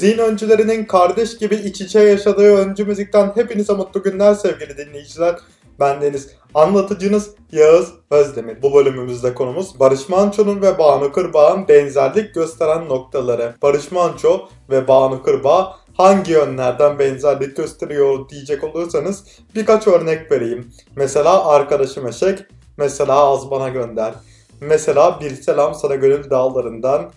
Müziğin öncülerinin kardeş gibi iç içe yaşadığı öncü müzikten hepinize mutlu günler sevgili dinleyiciler. Ben Deniz. Anlatıcınız Yağız Özdemir. Bu bölümümüzde konumuz Barış Manço'nun ve Banu Kırbağ'ın benzerlik gösteren noktaları. Barış Manço ve Banu Kırbağ hangi yönlerden benzerlik gösteriyor diyecek olursanız birkaç örnek vereyim. Mesela Arkadaşım Eşek, mesela Az Bana Gönder, mesela Bir Selam Sana Gönül Dağlarından,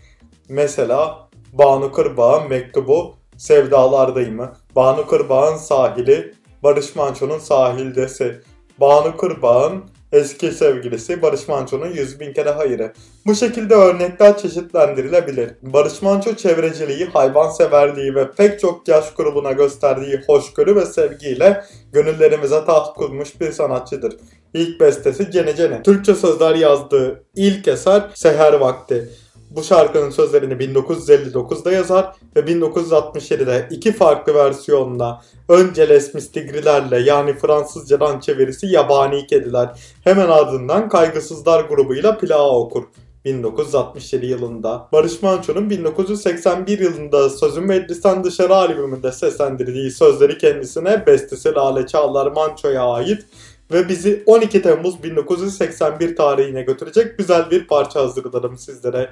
mesela Banu Kırbağ'ın mektubu Sevdalardayım. Banu Kırbağ'ın sahili, Barış Manço'nun sahildesi. Banu Kırbağ'ın eski sevgilisi Barış Manço'nun 100 bin kere hayırı. Bu şekilde örnekler çeşitlendirilebilir. Barış Manço çevreciliği, hayvanseverliği ve pek çok yaş grubuna gösterdiği hoşgörü ve sevgiyle gönüllerimize taht kurmuş bir sanatçıdır. İlk bestesi Cene Cene. Türkçe sözler yazdığı ilk eser Seher Vakti. Bu şarkının sözlerini 1959'da yazar ve 1967'de iki farklı versiyonla önce Les Mistigrilerle yani Fransızcadan çevirisi Yabani Kediler hemen ardından Kaygısızlar grubuyla plağı okur. 1967 yılında. Barış Manço'nun 1981 yılında Sözüm Meclisten Dışarı albümünde seslendirdiği sözleri kendisine bestesi Lale Çağlar Manço'ya ait ve bizi 12 Temmuz 1981 tarihine götürecek güzel bir parça hazırladım sizlere.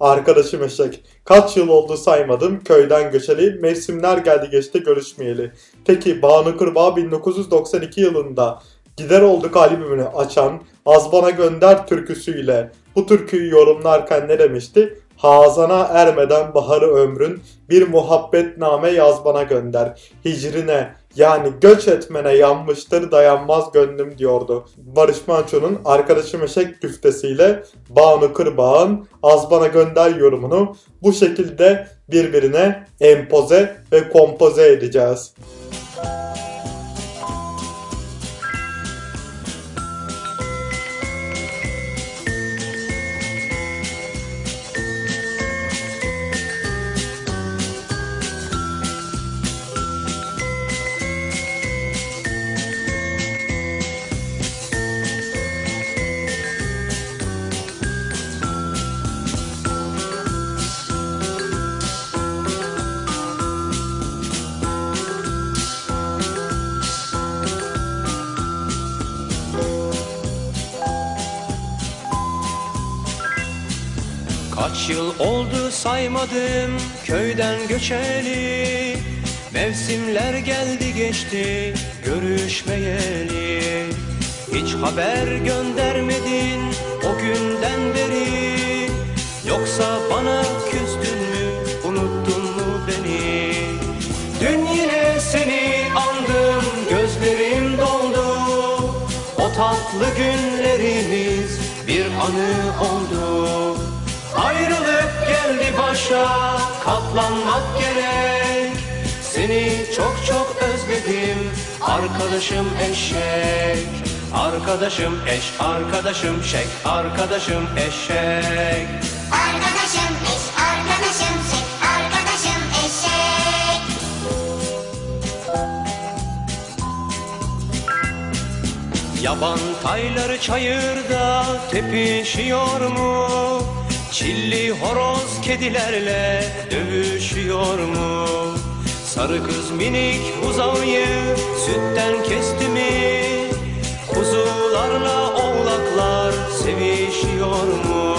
Arkadaşım eşek. Kaç yıl oldu saymadım. Köyden göçeli. Mevsimler geldi geçti görüşmeyeli. Peki Banu Kırbağ 1992 yılında Gider olduk albümünü açan Az Bana Gönder türküsüyle bu türküyü yorumlarken ne demişti? Hazana ermeden baharı ömrün bir muhabbetname yaz bana gönder. Hicrine yani göç etmene yanmıştır dayanmaz gönlüm diyordu. Barış Manço'nun arkadaşım eşek güftesiyle Banu Kırbağ'ın az bana gönder yorumunu bu şekilde birbirine empoze ve kompoze edeceğiz. Saymadım köyden göçeli. Mevsimler geldi geçti görüşmeyeli. Hiç haber göndermedin o günden beri. Yoksa bana küstün mü unuttun mu beni? Dün yine seni andım gözlerim doldu. O tatlı günlerimiz bir anı oldu geldi başa katlanmak gerek Seni çok çok özledim arkadaşım eşek Arkadaşım eş, arkadaşım şek, arkadaşım eşek Arkadaşım eş, arkadaşım şek, arkadaşım eşek. Yaban tayları çayırda tepişiyor mu? Çilli horoz kedilerle dövüşüyor mu? Sarı kız minik buzağıyı sütten kesti mi? Kuzularla oğlaklar sevişiyor mu?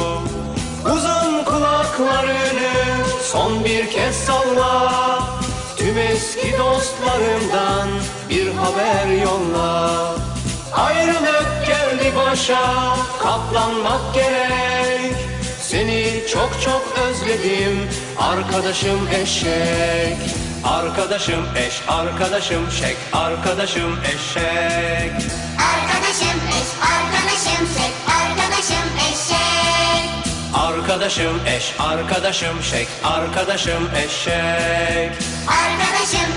Uzun kulaklarını son bir kez salla Tüm eski dostlarımdan bir haber yolla Ayrılık geldi başa katlanmak gerek Seni çok çok özledim. Arkadaşım eşek. Arkadaşım eş, arkadaşım şek, arkadaşım eşek. Arkadaşım eş, arkadaşım şek, arkadaşım eşek. Arkadaşım eş, arkadaşım şek, arkadaşım eşek. Arkadaşım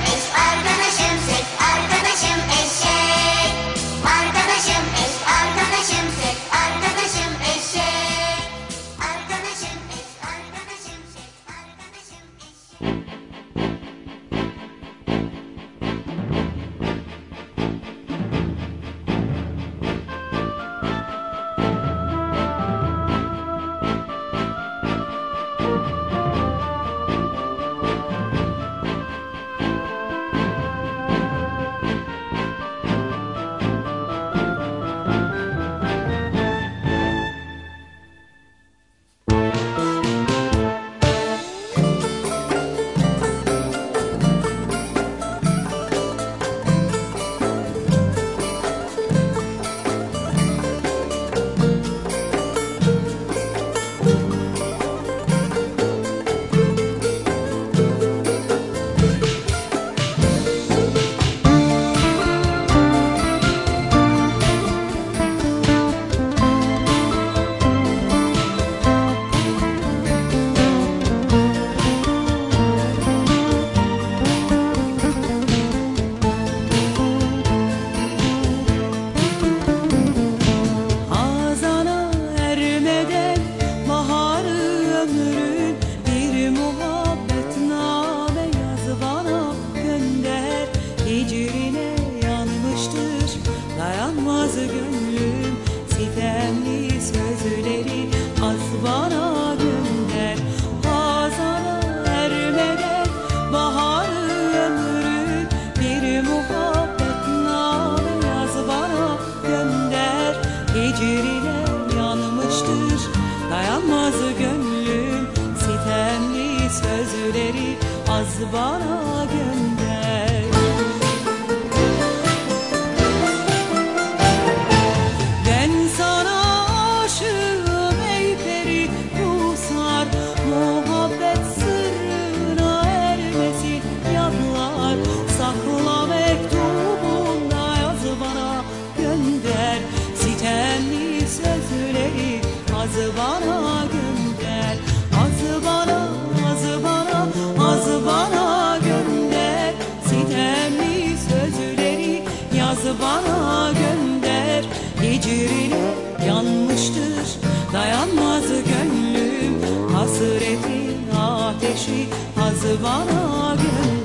Hicrine yanmıştır. Dayanmaz gönlüm Hasretin ateşi az bana gönder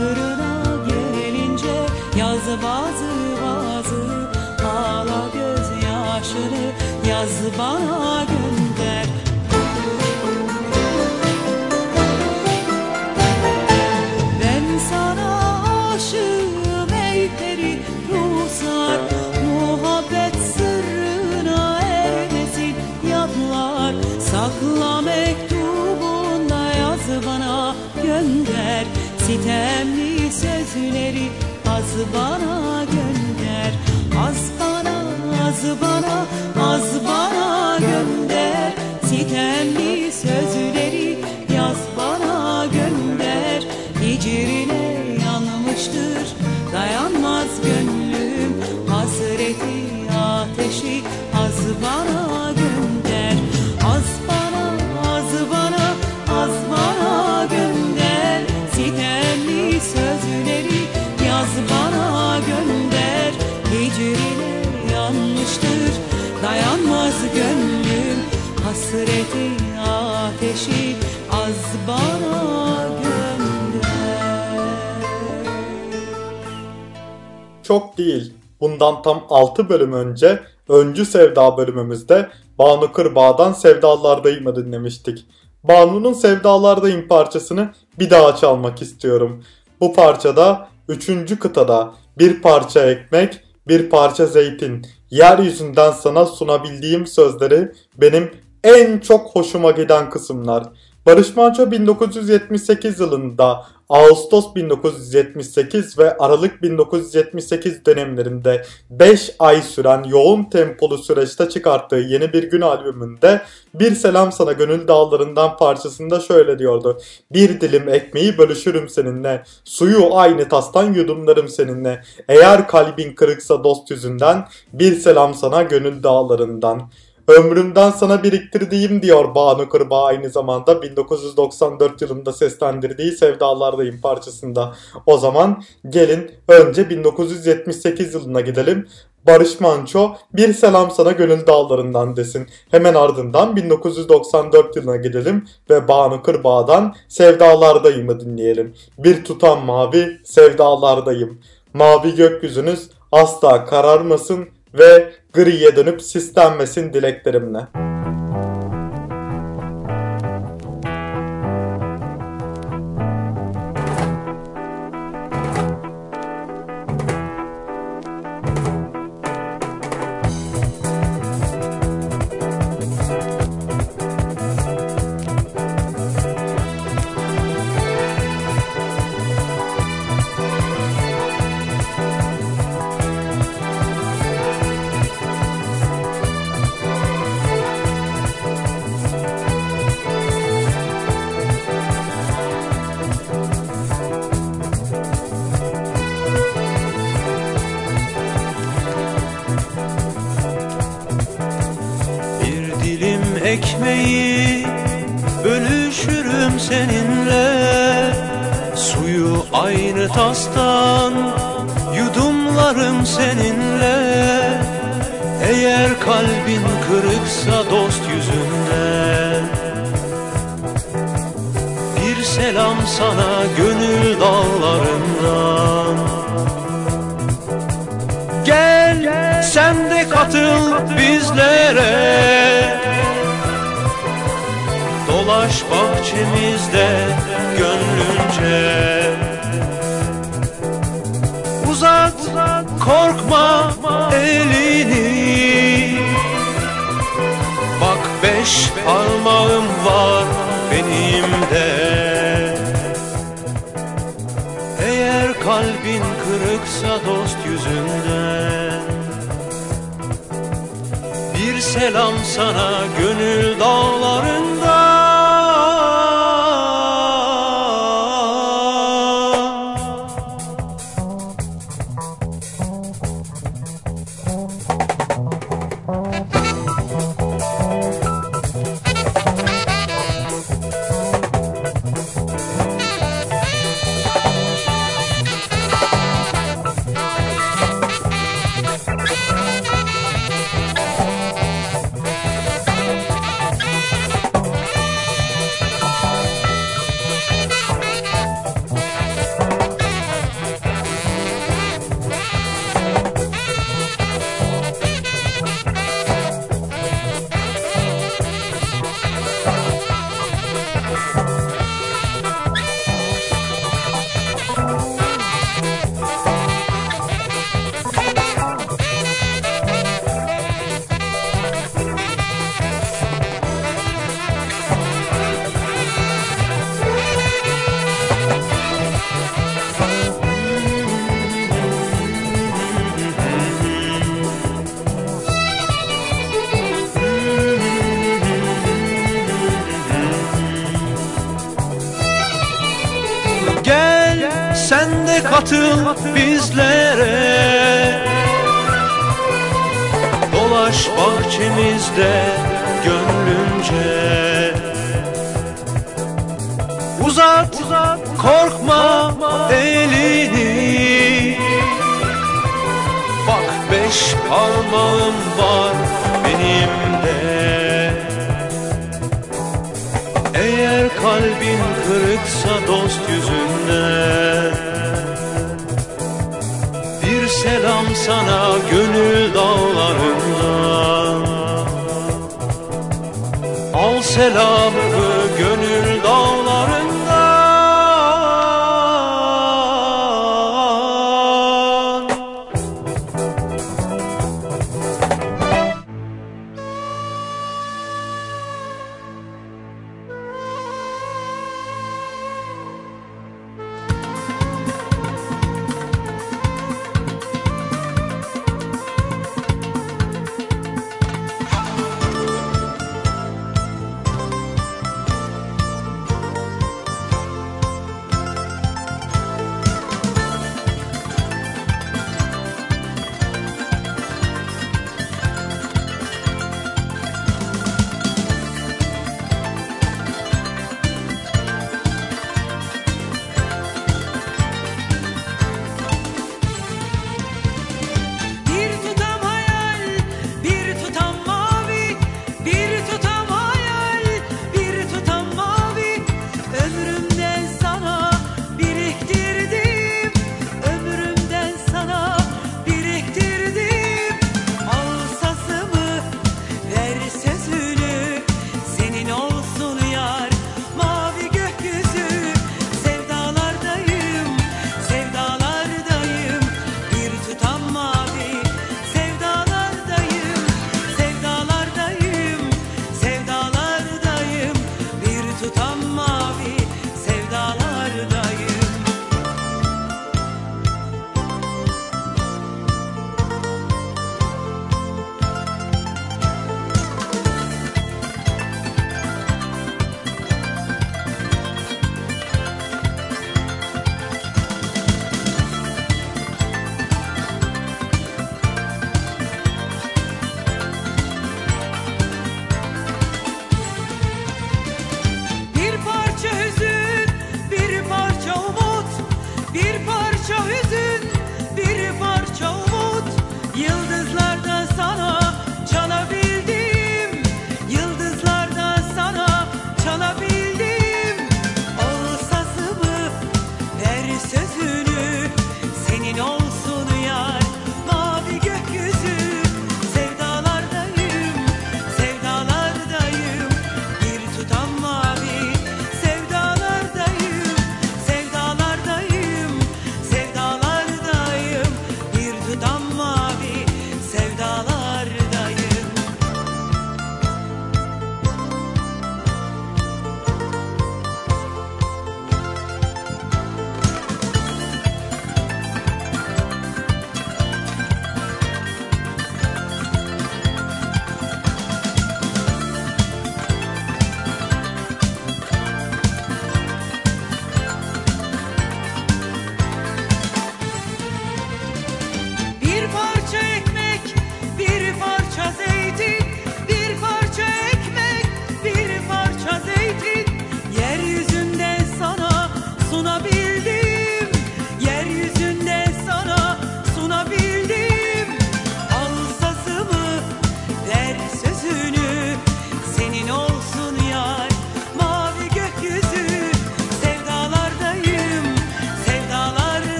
Hatırına gelince yaz bazı bazı. Ağla gözyaşını yaz bana gönder Sitemli sözleri az bana gönder. Az bana, az bana, az bana gönder. Sitemli sözleri Hasreti ateşi az bana gönder Çok değil. Bundan tam 6 bölüm önce Öncü Sevda bölümümüzde Banu Kırbağ'dan Sevdalardayım'ı dinlemiştik. Banu'nun Sevdalardayım parçasını bir daha çalmak istiyorum. Bu parçada 3. kıtada bir parça ekmek, bir parça zeytin, yeryüzünden sana sunabildiğim sözleri benim en çok hoşuma giden kısımlar. Barış Manço 1978 yılında Ağustos 1978 ve Aralık 1978 dönemlerinde 5 ay süren yoğun tempolu süreçte çıkarttığı Yeni Bir Gün albümünde Bir Selam Sana Gönül Dağlarından parçasında şöyle diyordu. Bir dilim ekmeği bölüşürüm seninle, suyu aynı tastan yudumlarım seninle. Eğer kalbin kırıksa dost yüzünden, bir selam sana gönül dağlarından. Ömrümden sana biriktirdiğim diyor Banu Kırbağ aynı zamanda 1994 yılında seslendirdiği Sevdalardayım parçasında. O zaman gelin önce 1978 yılına gidelim. Barış Manço bir selam sana gönül dağlarından desin. Hemen ardından 1994 yılına gidelim ve Banu Kırbağ'dan Sevdalardayım'ı dinleyelim. Bir tutam mavi sevdalardayım. Mavi gökyüzünüz asla kararmasın ve griye dönüp sislenmesin dileklerimle. Tastan yudumlarım seninle. Eğer kalbin kırıksa dost yüzünden Bir selam sana gönül dağlarından. Gel sen de katıl bizlere. Dolaş bahçemizde gönlünce beş parmağım var benim de Eğer kalbin kırıksa dost yüzünden Bir selam sana gönül dağlarında katıl bizlere. Dolaş bahçemizde gönlünce. Uzat korkma elini. Bak beş parmağım var benim de. Eğer kalbin kırıksa dost yüzünden selam sana gönül dağlarından Al selamımı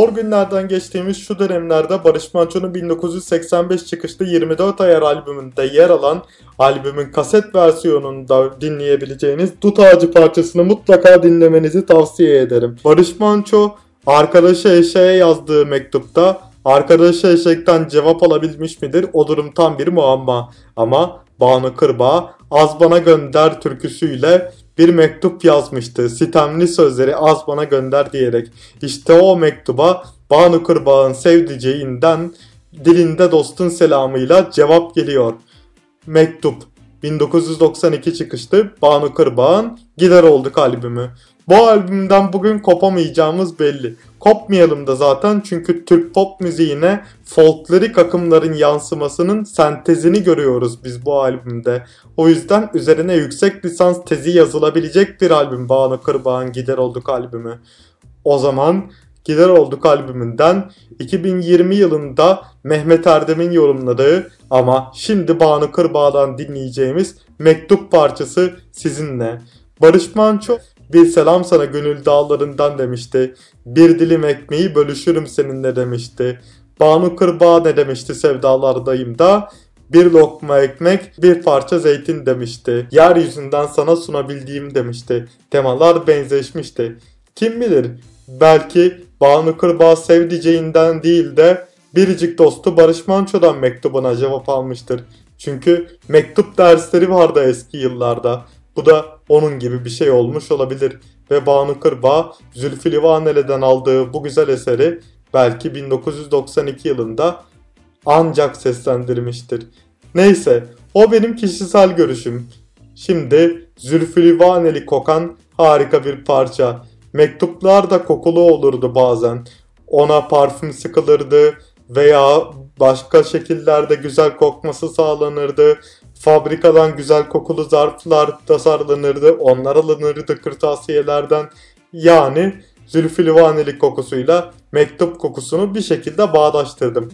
Zor günlerden geçtiğimiz şu dönemlerde Barış Manço'nun 1985 çıkışlı 24 Ayar albümünde yer alan albümün kaset versiyonunda dinleyebileceğiniz Dut Ağacı parçasını mutlaka dinlemenizi tavsiye ederim. Barış Manço arkadaşı Eşeğe yazdığı mektupta arkadaşı Eşek'ten cevap alabilmiş midir? O durum tam bir muamma. Ama Banu Kırbağ Az Bana Gönder türküsüyle bir mektup yazmıştı. Sitemli sözleri az bana gönder diyerek. İşte o mektuba Banu Kırbağ'ın sevdiceğinden dilinde dostun selamıyla cevap geliyor. Mektup 1992 çıkıştı Banu Kırbağ'ın Gider Olduk albümü. Bu albümden bugün kopamayacağımız belli. Kopmayalım da zaten çünkü Türk pop müziğine folklorik akımların yansımasının sentezini görüyoruz biz bu albümde. O yüzden üzerine yüksek lisans tezi yazılabilecek bir albüm Banu Kırbağ'ın Gider Olduk albümü. O zaman Gider Olduk albümünden 2020 yılında Mehmet Erdem'in yorumladığı ama şimdi Banu Kırbağ'dan dinleyeceğimiz mektup parçası sizinle. Barış Manço bir selam sana gönül dağlarından demişti. Bir dilim ekmeği bölüşürüm seninle demişti. Banu Kırbağ ne demişti sevdalardayım da bir lokma ekmek, bir parça zeytin demişti. Yeryüzünden sana sunabildiğim demişti. Temalar benzeşmişti. Kim bilir belki Banu Kırbağ sevdiceğinden değil de biricik dostu Barış Manço'dan mektubuna cevap almıştır. Çünkü mektup dersleri vardı eski yıllarda. Bu da onun gibi bir şey olmuş olabilir. Ve Banu Kırbağ Zülfü Livaneli'den aldığı bu güzel eseri belki 1992 yılında ancak seslendirmiştir. Neyse o benim kişisel görüşüm. Şimdi Zülfü Livaneli kokan harika bir parça. Mektuplar da kokulu olurdu bazen. Ona parfüm sıkılırdı veya başka şekillerde güzel kokması sağlanırdı. Fabrikadan güzel kokulu zarflar tasarlanırdı. Onlar alınırdı kırtasiyelerden. Yani Zülfü Livaneli kokusuyla mektup kokusunu bir şekilde bağdaştırdım.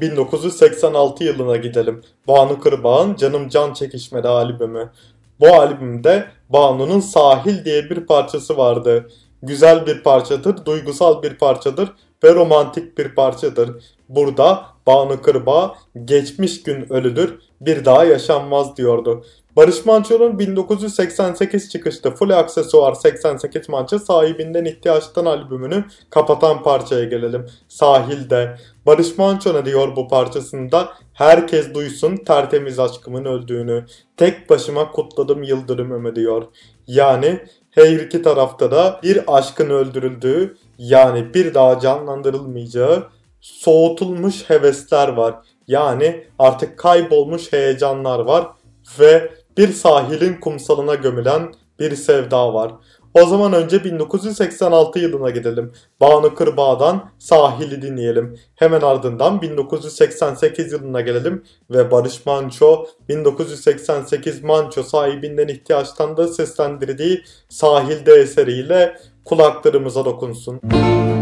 1986 yılına gidelim. Banu Kırbağ'ın Canım Can Çekişmeli albümü. Bu albümde Banu'nun Sahil diye bir parçası vardı. Güzel bir parçadır, duygusal bir parçadır ve romantik bir parçadır. Burada Banu Kırbağ geçmiş gün ölüdür, bir daha yaşanmaz diyordu. Barış Manço'nun 1988 çıkışlı Full Aksesuar 88 mança sahibinden ihtiyaçtan albümünü kapatan parçaya gelelim. Sahilde. Barış Manço ne diyor bu parçasında? Herkes duysun tertemiz aşkımın öldüğünü. Tek başıma kutladım yıldırımımı diyor. Yani her iki tarafta da bir aşkın öldürüldüğü yani bir daha canlandırılmayacağı soğutulmuş hevesler var. Yani artık kaybolmuş heyecanlar var ve bir sahilin kumsalına gömülen bir sevda var. O zaman önce 1986 yılına gidelim. Banu Kırbağ'dan Sahil'i dinleyelim. Hemen ardından 1988 yılına gelelim ve Barış Manço 1988 Manço sahibinden ihtiyaçtan da seslendirdiği Sahilde eseriyle kulaklarımıza dokunsun. Geçmiş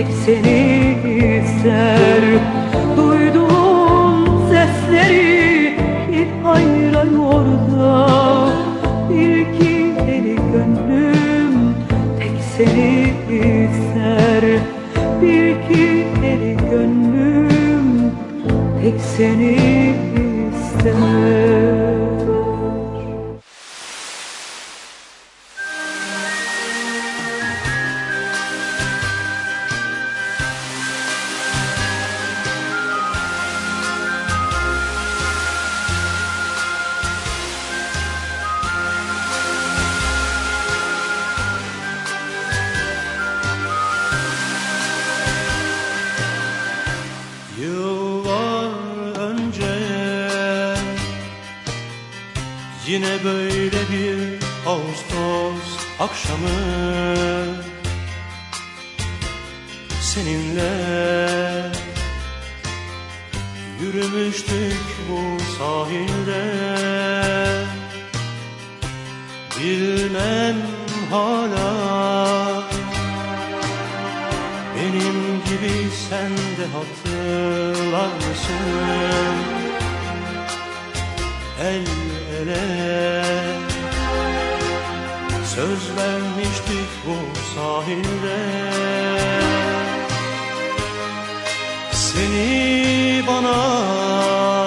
tek seni ister. Hatırlar mısın? El ele Söz vermiştik bu sahilde Seni bana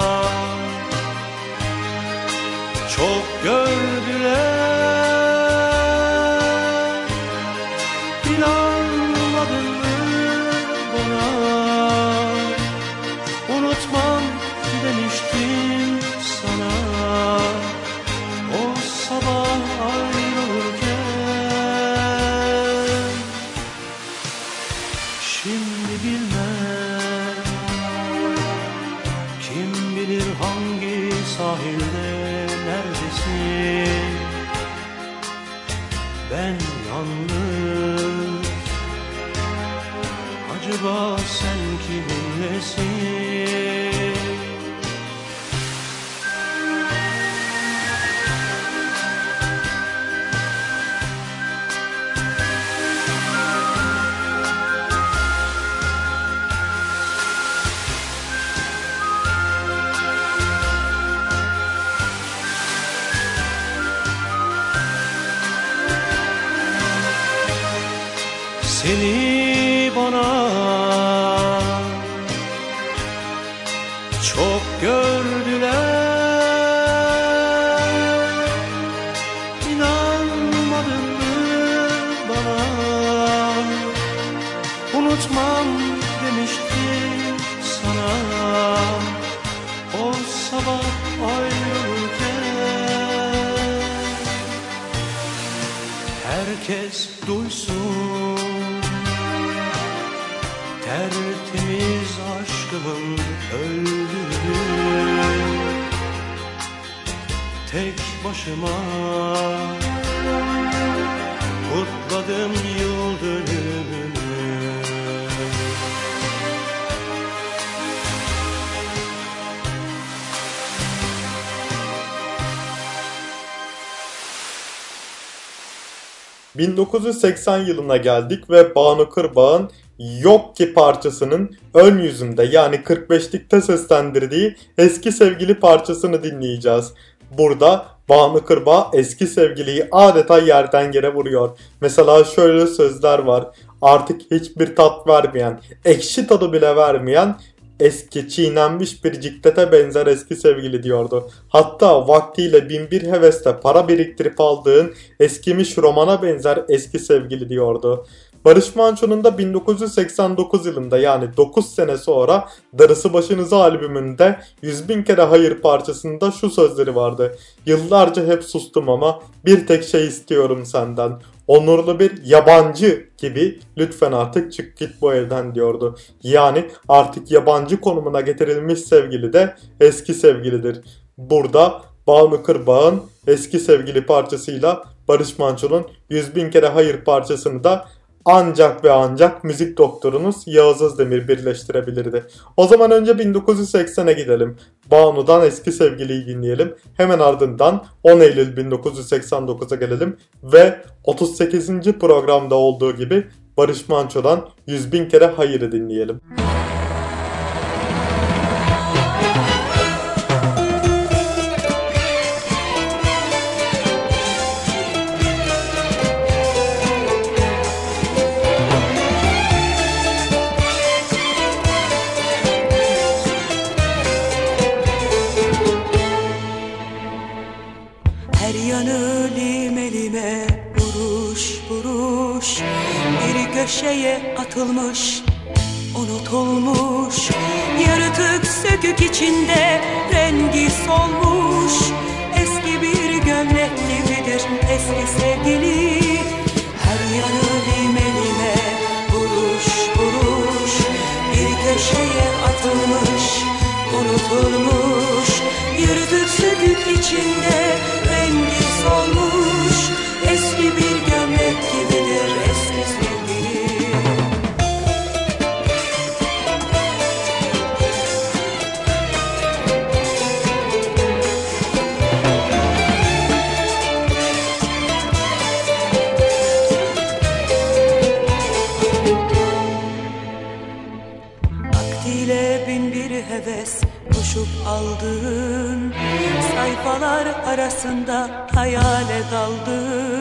Seni bana başıma Kutladım yıl dönümünü ...1980 yılına geldik ve Banu Kırbağ'ın Yok Ki parçasının ön yüzünde yani 45'likte seslendirdiği eski sevgili parçasını dinleyeceğiz. Burada Banu Kırbağ eski sevgiliyi adeta yerden yere vuruyor. Mesela şöyle sözler var. Artık hiçbir tat vermeyen, ekşi tadı bile vermeyen eski çiğnenmiş bir ciklete benzer eski sevgili diyordu. Hatta vaktiyle binbir hevesle para biriktirip aldığın eskimiş romana benzer eski sevgili diyordu. Barış Manço'nun da 1989 yılında yani 9 sene sonra Darısı Başınıza albümünde 100 bin kere hayır parçasında şu sözleri vardı. Yıllarca hep sustum ama bir tek şey istiyorum senden. Onurlu bir yabancı gibi lütfen artık çık git bu evden diyordu. Yani artık yabancı konumuna getirilmiş sevgili de eski sevgilidir. Burada Banu Kırbağ'ın eski sevgili parçasıyla Barış Manço'nun 100 bin kere hayır parçasını da ancak ve ancak müzik doktorunuz Yağız Özdemir birleştirebilirdi. O zaman önce 1980'e gidelim. Banu'dan eski sevgiliyi dinleyelim. Hemen ardından 10 Eylül 1989'a gelelim ve 38. programda olduğu gibi Barış Manço'dan 100 bin kere hayırı dinleyelim. Her atılmış unutulmuş. Yaratık sökük içinde rengi solmuş. Eski bir gömlek gibidir eski sevgili. Her yanı lime lime vuruş vuruş. Bir köşeye atılmış unutulmuş. Yırtık sökük içinde arasında hayale daldın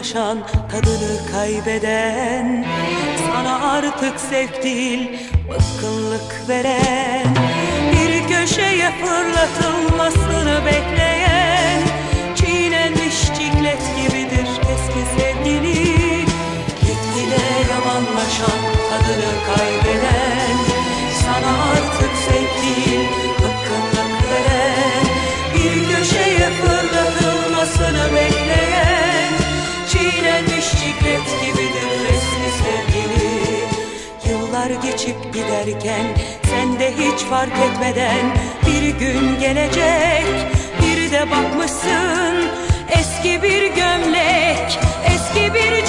yavanlaşan tadını kaybeden Sana artık zevk değil bıkkınlık veren Bir köşeye fırlatılmasını bekleyen Çiğnenmiş ciklet gibidir eski sevgili Gitgide yavanlaşan tadını kaybeden Sana artık zevk değil bıkkınlık veren Bir köşeye fırlatılmasını bekleyen giderken sen de hiç fark etmeden Bir gün gelecek. Bir de bakmışsın Eski bir gömlek, eski bir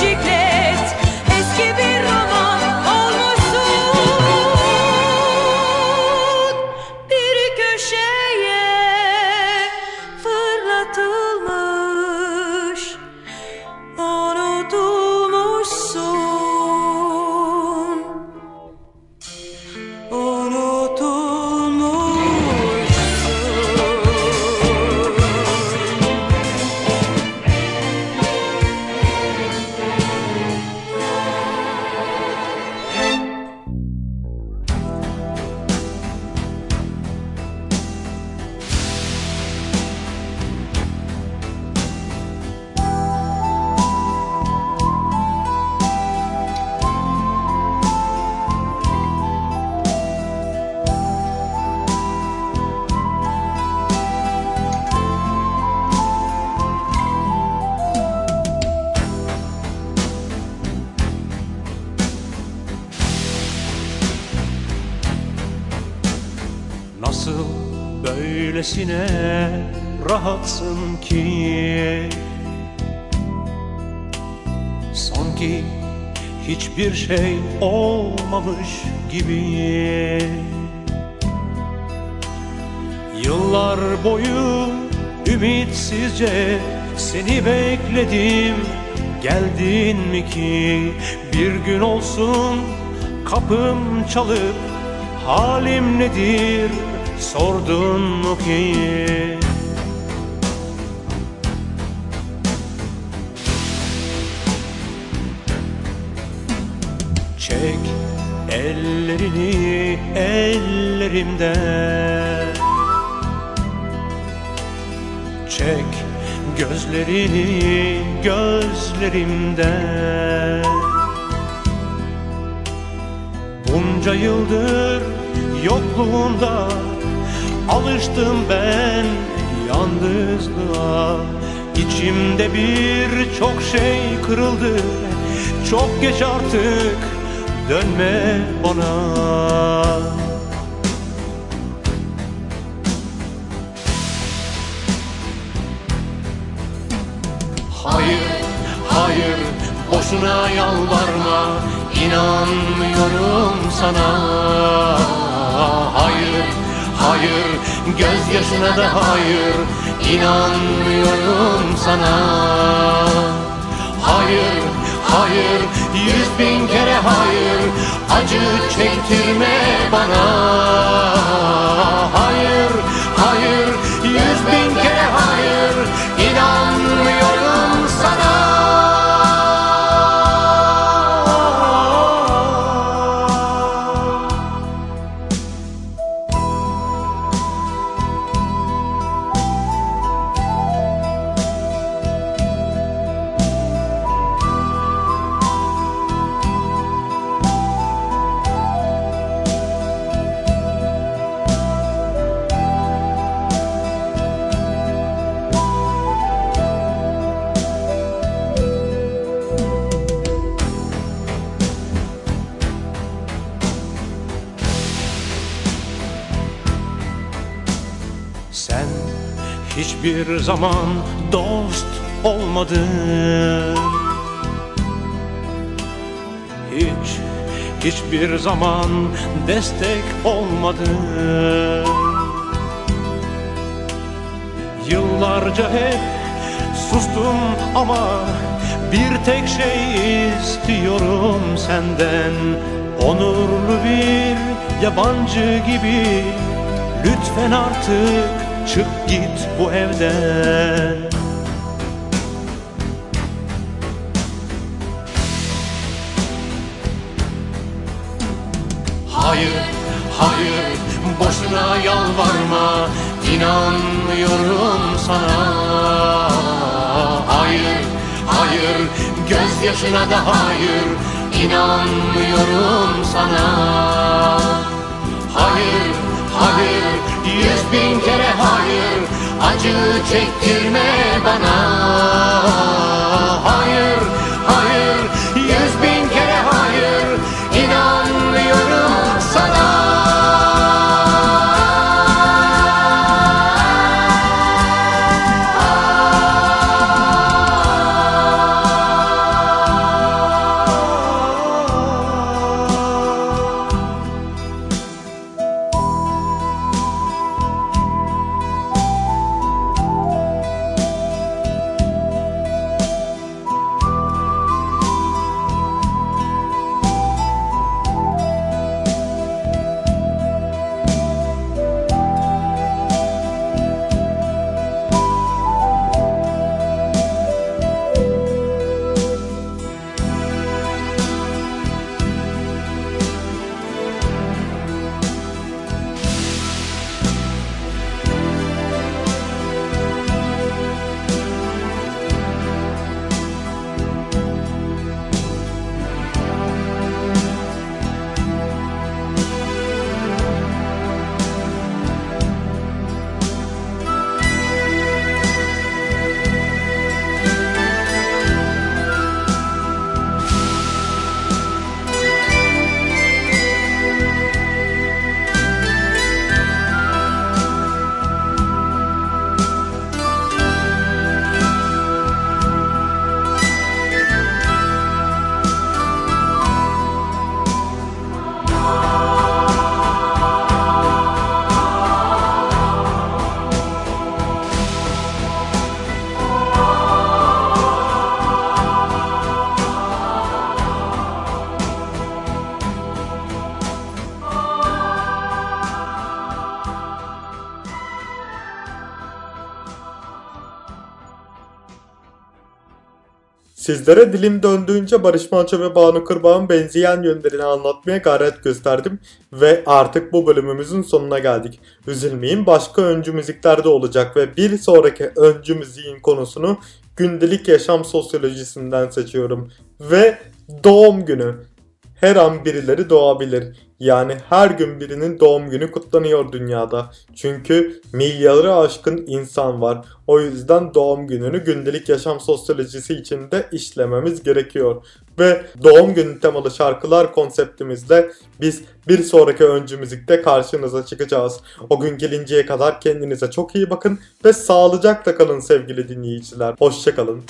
böylesine rahatsın ki. Sanki hiçbir şey olmamış gibi. Yıllar boyu ümitsizce seni bekledim. Geldin mi ki? Bir gün olsun kapım çalıp Halim nedir sordun mu ki? Çek ellerini ellerimden. Çek gözlerini gözlerimden. Bunca yıldır yokluğunda Alıştım ben yalnızlığa. İçimde bir çok şey kırıldı. Çok geç artık dönme bana. Hayır, hayır, boşuna yalvarma. İnanmıyorum sana. Hayır, hayır, gözyaşına da hayır İnanmıyorum sana. Hayır, hayır, yüz bin kere hayır Acı çektirme bana hiçbir zaman dost olmadın Hiç, hiçbir zaman destek olmadın Yıllarca hep sustum ama bir tek şey istiyorum senden. Onurlu bir yabancı gibi Lütfen artık çık git bu evden. Hayır, hayır, boşuna yalvarma. İnanmıyorum sana. Hayır, hayır, gözyaşına da hayır. İnanmıyorum sana. Hayır, hayır, yüz bin kere hayır Acı çektirme bana. Hayır, Sizlere dilim döndüğünce Barış Manço ve Banu Kırbağ'ın benzeyen yönlerini anlatmaya gayret gösterdim ve artık bu bölümümüzün sonuna geldik. Üzülmeyin başka öncü müziklerde olacak ve bir sonraki öncü müziğin konusunu gündelik yaşam sosyolojisinden seçiyorum. Ve doğum günü. Her an birileri doğabilir. Yani her gün birinin doğum günü kutlanıyor dünyada. Çünkü milyarı aşkın insan var. O yüzden doğum gününü gündelik yaşam sosyolojisi içinde işlememiz gerekiyor. Ve doğum günü temalı şarkılar konseptimizle biz bir sonraki öncü müzikte karşınıza çıkacağız. O gün gelinceye kadar kendinize çok iyi bakın ve sağlıcakla kalın sevgili dinleyiciler. Hoşçakalın.